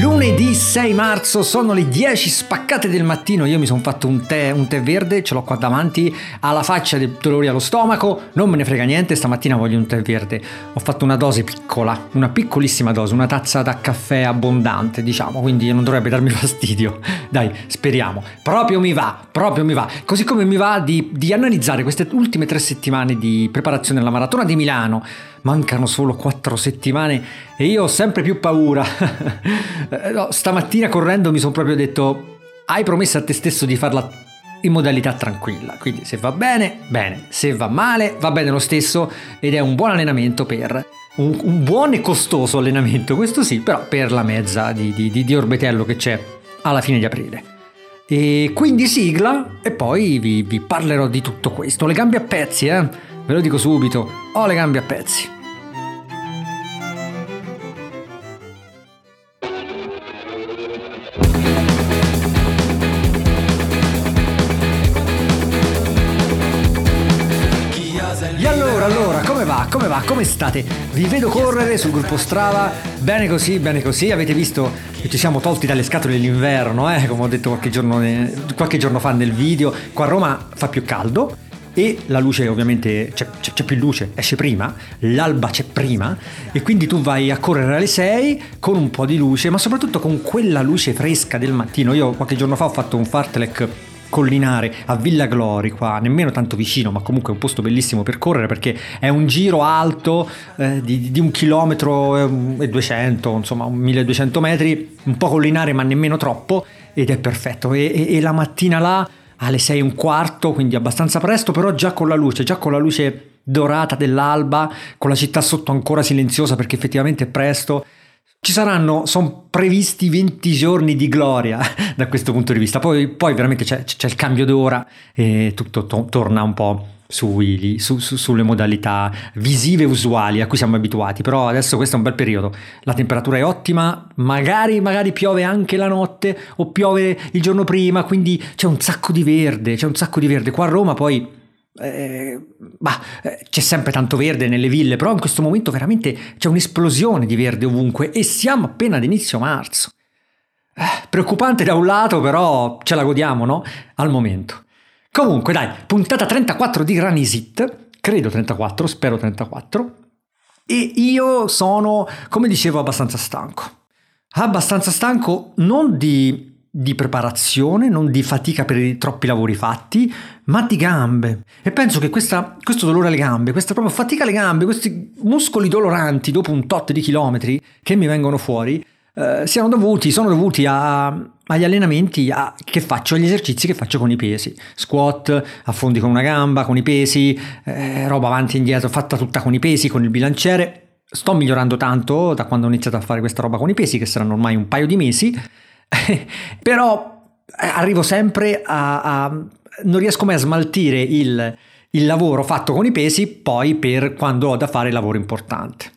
Lunedì 6 marzo sono le 10 spaccate del mattino, io mi sono fatto un tè, un tè verde, ce l'ho qua davanti, alla faccia dei dolori allo stomaco, non me ne frega niente, stamattina voglio un tè verde. Ho fatto una dose piccola, una piccolissima dose, una tazza da caffè abbondante, diciamo, quindi non dovrebbe darmi fastidio. Dai, speriamo. Proprio mi va, proprio mi va. Così come mi va di, di analizzare queste ultime tre settimane di preparazione alla maratona di Milano mancano solo quattro settimane e io ho sempre più paura. No, stamattina correndo mi sono proprio detto, hai promesso a te stesso di farla in modalità tranquilla, quindi se va bene, bene, se va male, va bene lo stesso ed è un buon allenamento per... Un, un buon e costoso allenamento, questo sì, però per la mezza di, di, di orbetello che c'è alla fine di aprile. E quindi sigla e poi vi, vi parlerò di tutto questo. Le gambe a pezzi, eh? Ve lo dico subito, ho le gambe a pezzi. Va? Come state? Vi vedo correre sul gruppo Strava, bene così, bene così. Avete visto che ci siamo tolti dalle scatole l'inverno, eh? come ho detto qualche giorno, qualche giorno fa nel video. Qua a Roma fa più caldo e la luce ovviamente c'è, c'è, c'è, più luce, esce prima, l'alba c'è prima e quindi tu vai a correre alle 6 con un po' di luce, ma soprattutto con quella luce fresca del mattino. Io qualche giorno fa ho fatto un fartlek collinare a Villa Glori qua, nemmeno tanto vicino, ma comunque è un posto bellissimo per correre perché è un giro alto eh, di, di, un chilometro e 200, insomma 1200 metri, un po' collinare ma nemmeno troppo ed è perfetto. E, e, e la mattina là alle 6 e un quarto, quindi abbastanza presto, però già con la luce, già con la luce dorata dell'alba, con la città sotto ancora silenziosa perché effettivamente è presto ci saranno, sono previsti 20 giorni di gloria da questo punto di vista, poi, poi veramente c'è, c'è, il cambio d'ora e tutto to- torna un po' sui, su, su, sulle modalità visive usuali a cui siamo abituati, però adesso questo è un bel periodo, la temperatura è ottima, magari, magari piove anche la notte o piove il giorno prima, quindi c'è un sacco di verde, c'è un sacco di verde, qua a Roma poi eh, bah, eh, c'è sempre tanto verde nelle ville, però in questo momento veramente c'è un'esplosione di verde ovunque e siamo appena ad inizio marzo. Eh, preoccupante da un lato, però ce la godiamo, no? Al momento. Comunque, dai, puntata 34 di Granisit, credo 34, spero 34. E io sono, come dicevo, abbastanza stanco. Abbastanza stanco non di di preparazione, non di fatica per i troppi lavori fatti, ma di gambe. E penso che questa, questo dolore alle gambe, questa proprio fatica alle gambe, questi muscoli doloranti dopo un tot di chilometri che mi vengono fuori, eh, siano dovuti, sono dovuti a, agli allenamenti a, che faccio, agli esercizi che faccio con i pesi. Squat, affondi con una gamba, con i pesi, eh, roba avanti e indietro, fatta tutta con i pesi, con il bilanciere. Sto migliorando tanto da quando ho iniziato a fare questa roba con i pesi, che saranno ormai un paio di mesi Però eh, arrivo sempre a, a, non riesco mai a smaltire il, il lavoro fatto con i pesi poi per quando ho da fare il lavoro importante.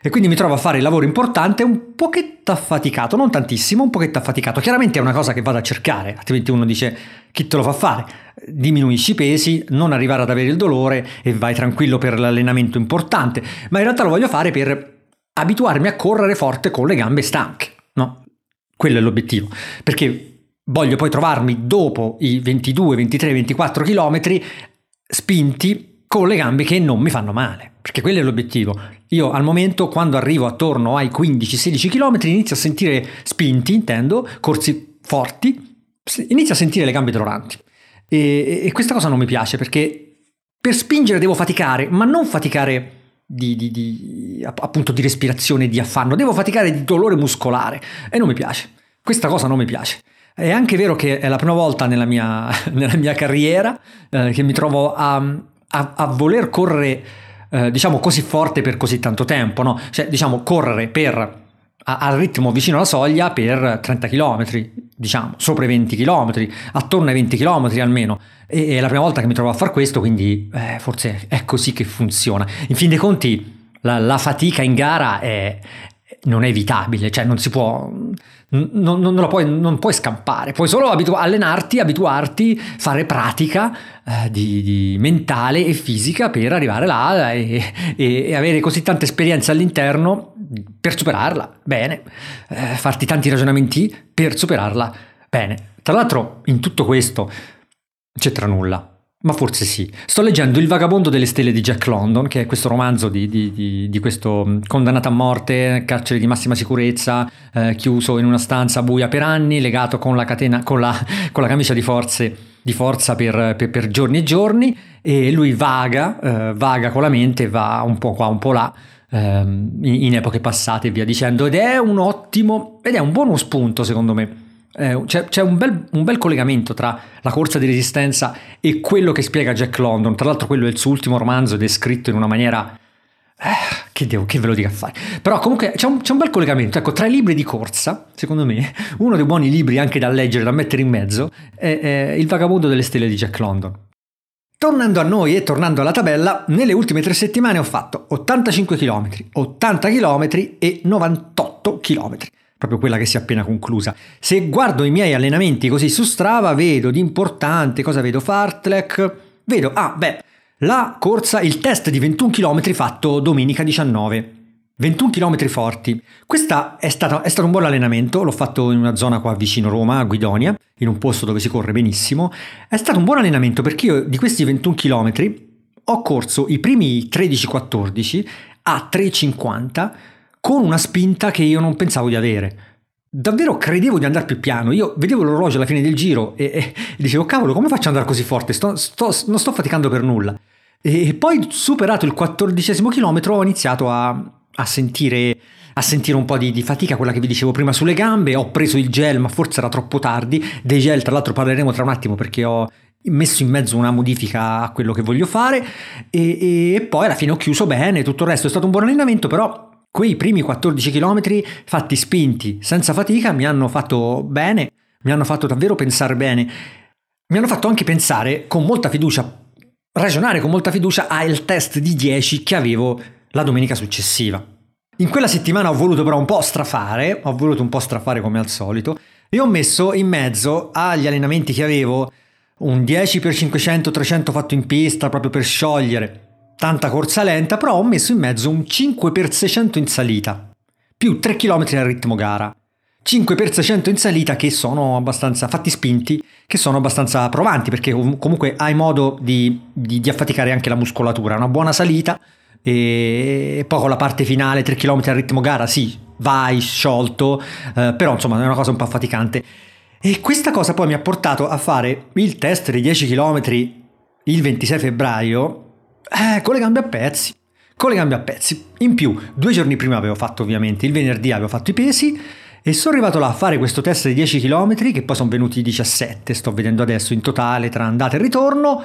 E quindi mi trovo a fare il lavoro importante un pochetto affaticato, non tantissimo, un pochetto affaticato. Chiaramente è una cosa che vado a cercare, altrimenti uno dice chi te lo fa fare? Diminuisci i pesi, non arrivare ad avere il dolore e vai tranquillo per l'allenamento importante, ma in realtà lo voglio fare per abituarmi a correre forte con le gambe stanche. No? Quello è l'obiettivo, perché voglio poi trovarmi dopo i 22, 23, 24 km spinti con le gambe che non mi fanno male, perché quello è l'obiettivo. Io al momento quando arrivo attorno ai 15-16 km inizio a sentire spinti, intendo, corsi forti, inizio a sentire le gambe doloranti. E, e questa cosa non mi piace perché per spingere devo faticare, ma non faticare di, di, di, appunto di respirazione di affanno, devo faticare di dolore muscolare e non mi piace. Questa cosa non mi piace. È anche vero che è la prima volta nella mia, nella mia carriera eh, che mi trovo a, a, a voler correre, eh, diciamo, così forte per così tanto tempo, no? Cioè, diciamo, correre per al ritmo vicino alla soglia per 30 km, diciamo, sopra i 20 km, attorno ai 20 km almeno. E è la prima volta che mi trovo a fare questo, quindi eh, forse è così che funziona. In fin dei conti, la, la fatica in gara è, non è evitabile, cioè non si può, non, non, puoi, non puoi scampare, puoi solo abitu- allenarti, abituarti, fare pratica eh, di, di, mentale e fisica per arrivare là e, e, e avere così tanta esperienza all'interno per superarla, bene, eh, farti tanti ragionamenti per superarla, bene. Tra l'altro in tutto questo c'entra nulla. Ma forse sì. Sto leggendo Il vagabondo delle stelle di Jack London, che è questo romanzo di, di, di, di questo mm, condannato a morte, carcere di massima sicurezza, eh, chiuso in una stanza buia per anni, legato con la catena, con la, con la camicia di, forze, forza per, per, per, giorni e giorni, e lui vaga, eh, vaga con la mente, va un po' qua, un po' là, ehm, in, epoche passate e via dicendo, ed è un ottimo, ed è un buono spunto secondo me eh, c'è, c'è un, bel, un, bel, collegamento tra la corsa di resistenza e quello che spiega Jack London. Tra l'altro, quello è il suo ultimo romanzo ed è scritto in una maniera. Eh, che, devo, che ve lo dica a fare? Però comunque c'è un, c'è un, bel collegamento. Ecco, tra i libri di corsa, secondo me, uno dei buoni libri anche da leggere, da mettere in mezzo, è, è Il vagabondo delle stelle di Jack London. Tornando a noi e tornando alla tabella, nelle ultime tre settimane ho fatto 85 km, 80 km e 98 km proprio quella che si è appena conclusa. Se guardo i miei allenamenti così su Strava, vedo di importante, cosa vedo? Fartlek, vedo, ah beh, la corsa, il test di 21 km fatto domenica 19. 21 km forti. Questo è è stato un buon allenamento, l'ho fatto in una zona qua vicino Roma, a Guidonia, in un posto dove si corre benissimo. È stato un buon allenamento perché io di questi 21 km ho corso i primi 13-14 a 3,50 con una spinta che io non pensavo di avere. Davvero credevo di andare più piano. Io vedevo l'orologio alla fine del giro e, e dicevo, cavolo, come faccio ad andare così forte? Sto, sto, non sto faticando per nulla. E poi, superato il quattordicesimo chilometro, ho iniziato a, a sentire a sentire un po' di, di, fatica, quella che vi dicevo prima sulle gambe, ho preso il gel ma forse era troppo tardi, dei gel tra l'altro parleremo tra un attimo perché ho messo in mezzo una modifica a quello che voglio fare. E, e poi alla fine ho chiuso bene, tutto il resto è stato un buon allenamento però Quei primi 14 km fatti spinti, senza fatica, mi hanno fatto bene, mi hanno fatto davvero pensare bene, mi hanno fatto anche pensare con molta fiducia, ragionare con molta fiducia al test di 10 che avevo la domenica successiva. In quella settimana ho voluto però un po' strafare, ho voluto un po' strafare come al solito, e ho messo in mezzo agli allenamenti che avevo un 10 x 500 300 fatto in pista proprio per sciogliere, tanta corsa lenta, però ho messo in mezzo un 5x600 in salita, più 3 km al ritmo gara. 5x600 in salita che sono abbastanza fatti spinti, che sono abbastanza provanti perché comunque hai modo di, di, di affaticare anche la muscolatura. Una buona salita e poi con la parte finale 3 km al ritmo gara, sì, vai sciolto, eh, però insomma è una cosa un po' affaticante. E questa cosa poi mi ha portato a fare il test dei 10 km il 26 febbraio eh, con le gambe a pezzi. Con le gambe a pezzi. In più, due giorni prima avevo fatto ovviamente, il venerdì avevo fatto i pesi e sono arrivato là a fare questo test di 10 km che poi sono venuti 17, sto vedendo adesso in totale tra andata e ritorno,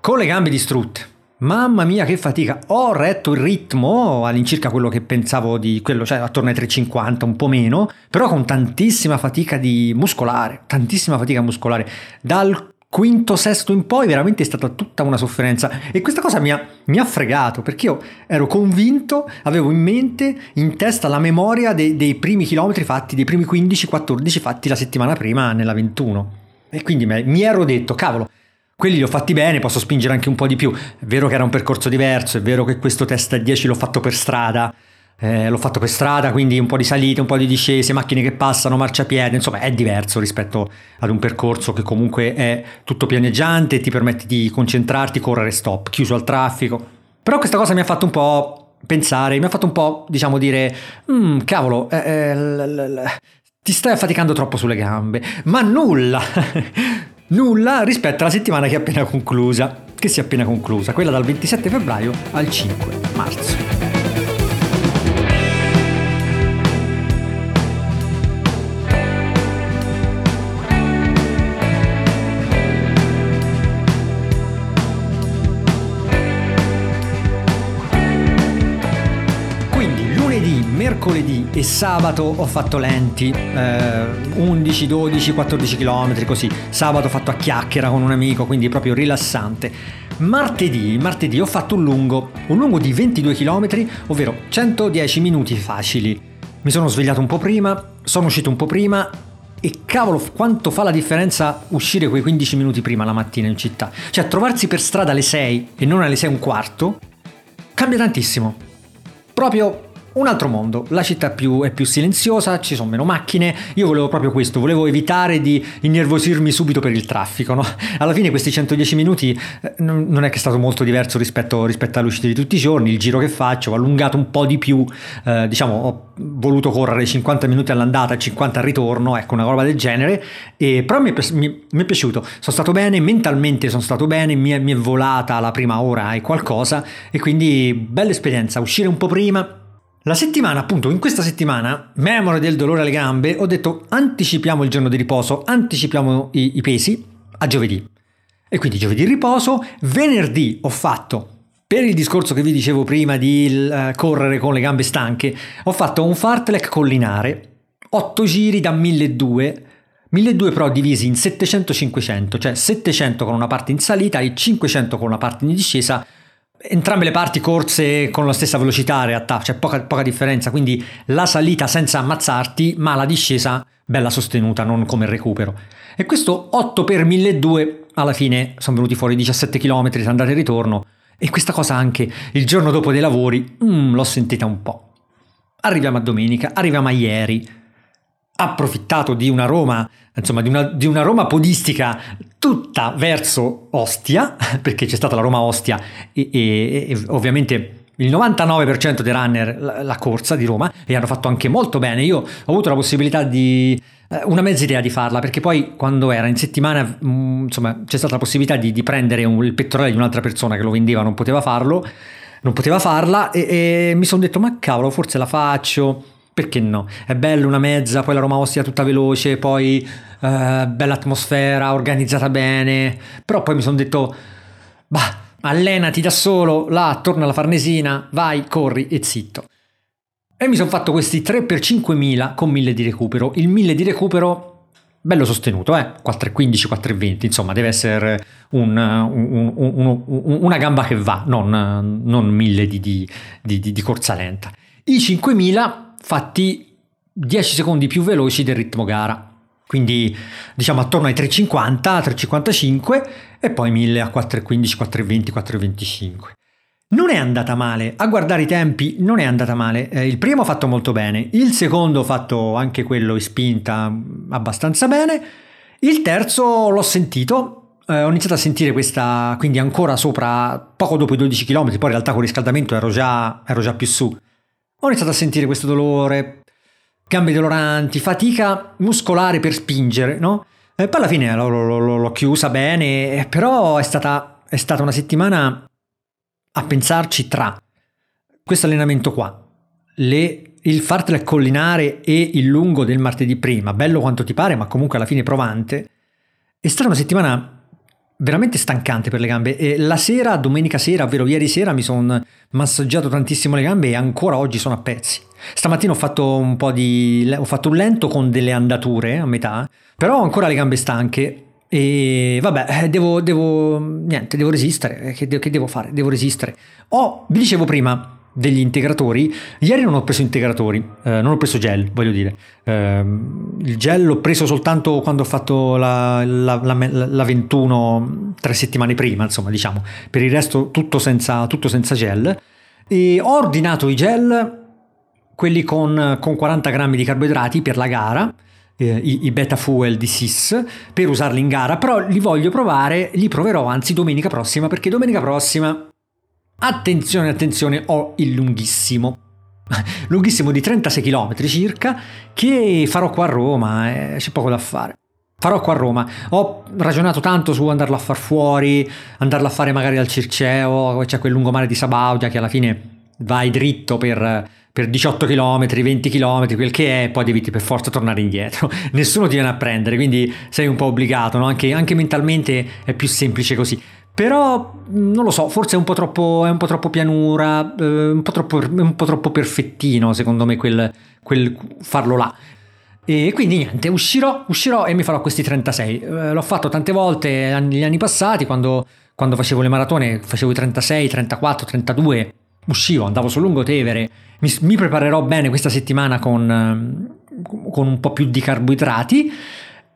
con le gambe distrutte. Mamma mia che fatica, ho retto il ritmo all'incirca quello che pensavo di quello, cioè attorno ai 3,50, un po' meno, però con tantissima fatica muscolare, tantissima fatica muscolare. Dal quinto, sesto in poi veramente è stata tutta una sofferenza. E questa cosa mi ha, mi ha, fregato perché io ero convinto, avevo in mente, in testa la memoria dei, dei primi chilometri fatti, dei primi 15-14 fatti la settimana prima nella 21 e quindi mi ero detto cavolo quelli li ho fatti bene, posso spingere anche un po' di più. È vero che era un percorso diverso, è vero che questo test a 10 l'ho fatto per strada, eh, l'ho fatto per strada, quindi un po' di salite, un po' di discese, macchine che passano, marciapiede, insomma è diverso rispetto ad un percorso che comunque è tutto pianeggiante, ti permette di concentrarti, correre stop, chiuso al traffico. Però questa cosa mi ha fatto un po' pensare, mi ha fatto un po' diciamo dire, mm, cavolo, eh, eh, l- l- ti stai affaticando troppo sulle gambe, ma nulla, nulla rispetto alla settimana che è appena conclusa, che si è appena conclusa, quella dal 27 febbraio al 5 marzo. Mercoledì e sabato ho fatto lenti, eh, 11, 12, 14 km così. Sabato ho fatto a chiacchiera con un amico, quindi proprio rilassante. Martedì, martedì ho fatto un lungo, un lungo di 22 km, ovvero 110 minuti facili. Mi sono svegliato un po' prima, sono uscito un po' prima e cavolo, quanto fa la differenza uscire quei 15 minuti prima la mattina in città? Cioè, trovarsi per strada alle 6 e non alle 6 e un quarto cambia tantissimo. Proprio un altro mondo, la città più, è più silenziosa, ci sono meno macchine, io volevo proprio questo, volevo evitare di innervosirmi subito per il traffico, no? Alla fine questi 110 minuti eh, non è che è stato molto diverso rispetto, rispetto all'uscita di tutti i giorni, il giro che faccio, ho allungato un po' di più, eh, diciamo ho voluto correre 50 minuti all'andata e 50 al ritorno, ecco una roba del genere, e, però mi è, mi, mi è, piaciuto, sono stato bene, mentalmente sono stato bene, mi è, mi è volata la prima ora e qualcosa e quindi bella esperienza, uscire un po' prima la settimana, appunto, in questa settimana, memore del dolore alle gambe, ho detto anticipiamo il giorno di riposo, anticipiamo i, i pesi a giovedì. E quindi giovedì riposo, venerdì ho fatto per il discorso che vi dicevo prima di uh, correre con le gambe stanche, ho fatto un fartlek collinare, 8 giri da 1200, 1200 però divisi in 700-500, cioè 700 con una parte in salita e 500 con una parte in discesa, entrambe le parti corse con la stessa velocità in realtà, c'è poca, poca differenza, quindi la salita senza ammazzarti, ma la discesa bella sostenuta, non come recupero. E questo 8 x 1200 alla fine sono venuti fuori 17 km andata e ritorno e questa cosa anche il giorno dopo dei lavori mm, l'ho sentita un po'. Arriviamo a domenica, arriviamo a ieri, approfittato di una Roma, insomma di una, di una, Roma podistica tutta verso Ostia, perché c'è stata la Roma Ostia e, e, e ovviamente il 99% dei runner la, la, corsa di Roma e hanno fatto anche molto bene. Io ho avuto la possibilità di eh, una mezza idea di farla perché poi quando era in settimana mm, insomma c'è stata la possibilità di, di prendere un, il pettorale di un'altra persona che lo vendeva non poteva farlo non poteva farla e, e mi sono detto ma cavolo forse la faccio perché no? È bello una mezza, poi la Roma Ostia tutta veloce, poi eh, bella atmosfera, organizzata bene, però poi mi sono detto, bah, allenati da solo, là, torna alla Farnesina, vai, corri e zitto. E mi sono fatto questi 3x5000 con 1000 di recupero. Il 1000 di recupero bello sostenuto, eh? 4,15, 4,20, insomma, deve essere un, un, un, una gamba che va, non, non 1000 di, di, di, di corsa lenta. I 5000 fatti 10 secondi più veloci del ritmo gara. Quindi diciamo attorno ai 3,50, 3,55 e poi 1000 a 4,15, 4,20, 4,25. Non è andata male, a guardare i tempi non è andata male. Eh, il primo ho fatto molto bene, il secondo ho fatto anche quello in spinta abbastanza bene, il terzo l'ho sentito, eh, ho iniziato a sentire questa, quindi ancora sopra, poco dopo i 12 km, poi in realtà con il riscaldamento ero già, ero già più su ho iniziato a sentire questo dolore, gambe doloranti, fatica muscolare per spingere, no? E poi alla fine l'ho, l'ho, l'ho chiusa bene, però è stata, è stata una settimana a pensarci tra questo allenamento qua, le, il fartele collinare e il lungo del martedì prima, bello quanto ti pare, ma comunque alla fine provante, è stata una settimana veramente stancante per le gambe. E la sera, domenica sera, ovvero ieri sera, mi sono massaggiato tantissimo le gambe e ancora oggi sono a pezzi. Stamattina ho fatto un po' di. ho fatto un lento con delle andature a metà, però ho ancora le gambe stanche. E vabbè, devo, devo niente, devo resistere. Che, devo fare? Devo resistere. Ho, vi dicevo prima, degli integratori. Ieri non ho preso integratori, eh, non ho preso gel, voglio dire. Eh, il gel l'ho preso soltanto quando ho fatto la, la, la, la, 21 tre settimane prima, insomma, diciamo. Per il resto tutto senza, tutto senza gel. E ho ordinato i gel, quelli con, con 40 grammi di carboidrati per la gara. Eh, i, i, beta fuel di SIS per usarli in gara però li voglio provare li proverò anzi domenica prossima perché domenica prossima Attenzione, attenzione, ho il lunghissimo. lunghissimo di 36 km circa che farò qua a Roma, eh, c'è poco da fare. Farò qua a Roma. Ho ragionato tanto su andarlo a far fuori, andarlo a fare magari al Circeo, c'è quel lungomare di Sabaudia che alla fine vai dritto per, per 18 km, 20 km, quel che è, poi devi per forza tornare indietro. Nessuno ti viene a prendere, quindi sei un po' obbligato, no? anche, anche mentalmente è più semplice così. Però non lo so, forse è un po' troppo, un po troppo pianura, eh, un, po troppo, un, po troppo, perfettino secondo me quel, quel farlo là. E quindi niente, uscirò, uscirò e mi farò questi 36. Eh, l'ho fatto tante volte negli anni passati, quando, quando facevo le maratone, facevo i 36, 34, 32, uscivo, andavo sul lungotevere. Mi, mi preparerò bene questa settimana con, con un po' più di carboidrati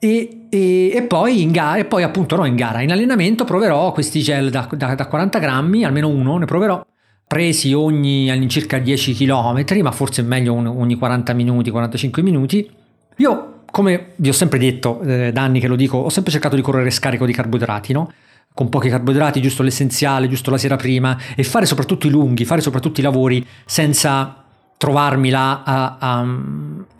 e, e, e, poi in gara, e poi appunto no in gara, in allenamento proverò questi gel da, da, da 40 grammi, almeno uno ne proverò, presi ogni all'incirca 10 km, ma forse è meglio ogni 40 minuti, 45 minuti. Io, come vi ho sempre detto, eh, da anni che lo dico, ho sempre cercato di correre scarico di carboidrati, no? Con pochi carboidrati, giusto l'essenziale, giusto la sera prima, e fare soprattutto i lunghi, fare soprattutto i lavori senza trovarmi là a, a,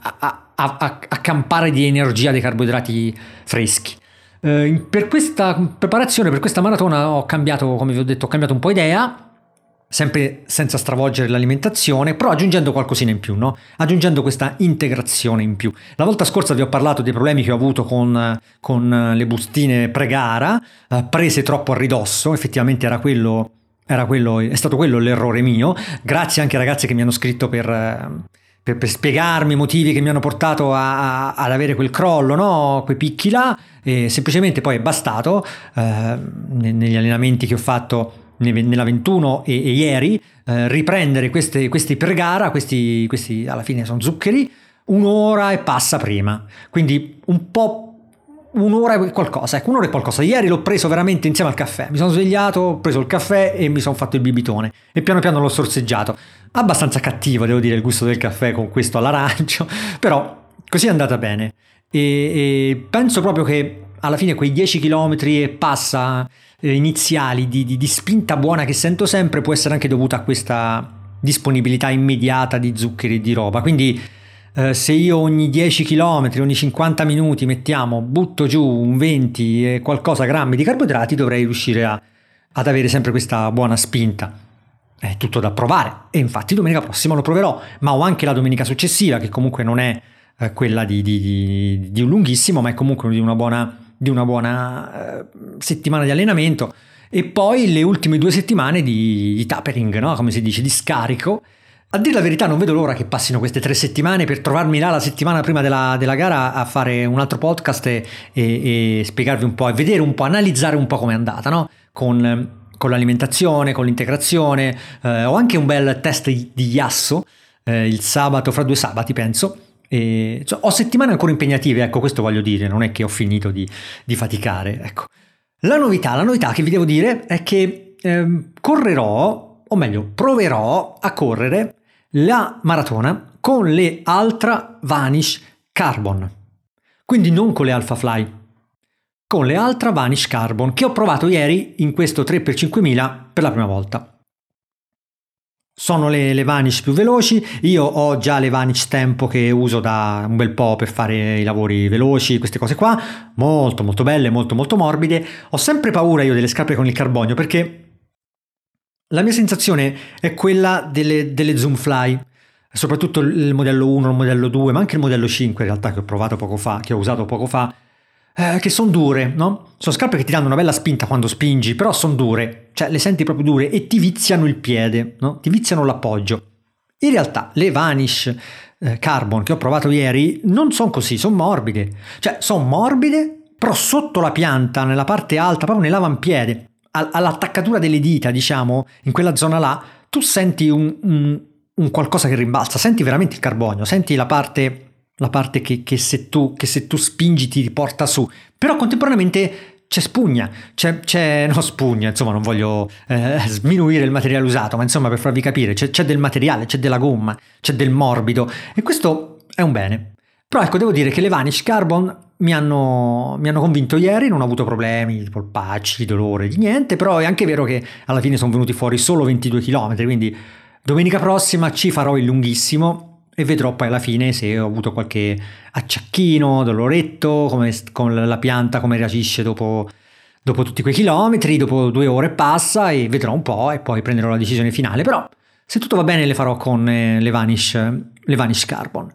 a, a, a campare di energia dei carboidrati freschi. Eh, per questa preparazione, per questa maratona ho cambiato, come vi ho detto, ho cambiato un po' idea, sempre senza stravolgere l'alimentazione, però aggiungendo qualcosina in più, no? aggiungendo questa integrazione in più. La volta scorsa vi ho parlato dei problemi che ho avuto con, con le bustine pre-gara, eh, prese troppo a ridosso, effettivamente era quello, era quello, è stato quello l'errore mio, grazie anche ai ragazzi che mi hanno scritto per... per, per spiegarmi i motivi che mi hanno portato a, a, ad avere quel crollo, no? quei picchi là, e semplicemente poi è bastato eh, negli allenamenti che ho fatto nella 21 e, e ieri, eh, riprendere queste, questi per gara, questi, questi alla fine sono zuccheri, un'ora e passa prima. Quindi un po' un'ora e qualcosa, ecco, un'ora e qualcosa. Ieri l'ho preso veramente insieme al caffè. Mi sono svegliato, ho preso il caffè e mi sono fatto il bibitone. E piano piano l'ho sorseggiato. Abbastanza cattivo, devo dire, il gusto del caffè con questo all'arancio, però così è andata bene. E, e penso proprio che alla fine quei 10 km e passa eh, iniziali di, di, di spinta buona che sento sempre può essere anche dovuta a questa disponibilità immediata di zuccheri e di roba. Quindi eh, se io ogni 10 km, ogni 50 minuti mettiamo, butto giù un 20 e qualcosa grammi di carboidrati, dovrei riuscire a, ad avere sempre questa buona spinta. È tutto da provare e infatti domenica prossima lo proverò, ma ho anche la domenica successiva che comunque non è eh, quella di, di, di, un lunghissimo, ma è comunque di una buona di una buona eh, settimana di allenamento e poi le ultime due settimane di, di tapering, no? come si dice, di scarico. A dire la verità non vedo l'ora che passino queste tre settimane per trovarmi là la settimana prima della, della gara a fare un altro podcast e, e, e, spiegarvi un po' e vedere un po', analizzare un po' com'è andata, no? Con, con l'alimentazione, con l'integrazione. Eh, ho anche un bel test di Yasso eh, il sabato, fra due sabati penso, e, cioè, ho settimane ancora impegnative, ecco, questo voglio dire, non è che ho finito di, di faticare. Ecco. La novità, la novità che vi devo dire è che eh, correrò, o meglio, proverò a correre la maratona con le Ultra Vanish Carbon. Quindi non con le Alpha Fly, con le Ultra Vanish Carbon che ho provato ieri in questo 3x5000 per la prima volta. Sono le, le, Vanish più veloci, io ho già le Vanish Tempo che uso da un bel po' per fare i lavori veloci, queste cose qua, molto molto belle, molto molto morbide. Ho sempre paura io delle scarpe con il carbonio perché la mia sensazione è quella delle, delle Zoom Fly, soprattutto il modello 1, il modello 2, ma anche il modello 5 in realtà che ho provato poco fa, che ho usato poco fa eh, che sono dure, no? Sono scarpe che ti danno una bella spinta quando spingi, però sono dure, cioè le senti proprio dure e ti viziano il piede, no? Ti viziano l'appoggio. In realtà le Vanish eh, Carbon che ho provato ieri non sono così, sono morbide. Cioè sono morbide, però sotto la pianta, nella parte alta, proprio nell'avampiede, all'attaccatura delle dita, diciamo, in quella zona là, tu senti un, un, un qualcosa che rimbalza, senti veramente il carbonio, senti la parte la parte che, che, se tu, che, se tu, spingi ti riporta su, però contemporaneamente c'è spugna, c'è, c'è no spugna, insomma non voglio eh, sminuire il materiale usato, ma insomma per farvi capire c'è, c'è del materiale, c'è della gomma, c'è del morbido e questo è un bene. Però ecco, devo dire che le Vanish Carbon mi hanno, mi hanno, convinto ieri, non ho avuto problemi, polpacci, dolore, di niente, però è anche vero che alla fine sono venuti fuori solo 22 km, quindi domenica prossima ci farò il lunghissimo e vedrò poi alla fine se ho avuto qualche acciacchino, doloretto, come, con la pianta come reagisce dopo, dopo tutti quei chilometri, dopo due ore passa e vedrò un po' e poi prenderò la decisione finale, però se tutto va bene le farò con eh, le, Vanish, le Vanish Carbon.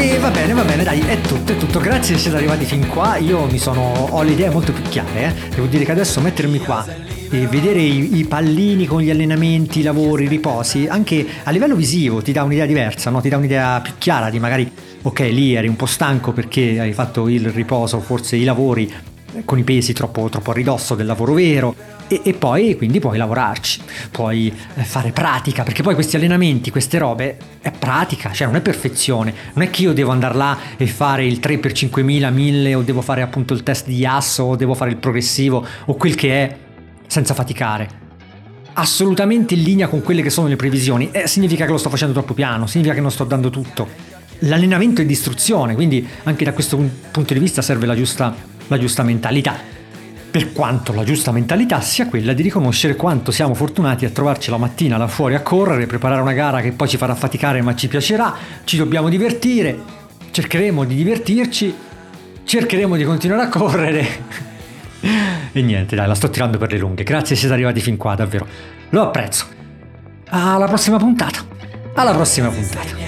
E va bene, va bene, dai, è tutto, è tutto. Grazie di essere arrivati fin qua. Io mi sono. ho le idee molto più chiare. Eh. Devo dire che adesso mettermi qua e vedere i, i, pallini con gli allenamenti, i lavori, i riposi, anche a livello visivo ti dà un'idea diversa, no? ti dà un'idea più chiara di magari, ok, lì eri un po' stanco perché hai fatto il riposo, forse i lavori con i pesi troppo, troppo a ridosso del lavoro vero e, e, poi quindi puoi lavorarci, puoi eh, fare pratica, perché poi questi allenamenti, queste robe è pratica, cioè non è perfezione, non è che io devo andare là e fare il 3x5000, 1000 o devo fare appunto il test di asso o devo fare il progressivo o quel che è senza faticare. assolutamente in linea con quelle che sono le previsioni, eh, significa che lo sto facendo troppo piano, significa che non sto dando tutto. L'allenamento è di istruzione, quindi anche da questo punto di vista serve la giusta, la giusta mentalità per quanto la giusta mentalità sia quella di riconoscere quanto siamo fortunati a trovarci la mattina là fuori a correre, preparare una gara che poi ci farà faticare ma ci piacerà, ci dobbiamo divertire, cercheremo di divertirci, cercheremo di continuare a correre. e niente, dai, la sto tirando per le lunghe. Grazie siete arrivati fin qua, davvero. Lo apprezzo. Alla prossima puntata. Alla prossima puntata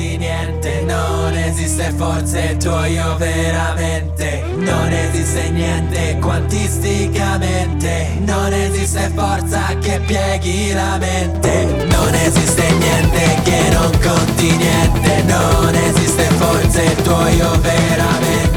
conti niente Non esiste forse tuo io veramente. Non esiste niente quantisticamente. Non esiste forza che pieghi la mente. Non esiste niente che non conti niente. Non esiste forse tuo io veramente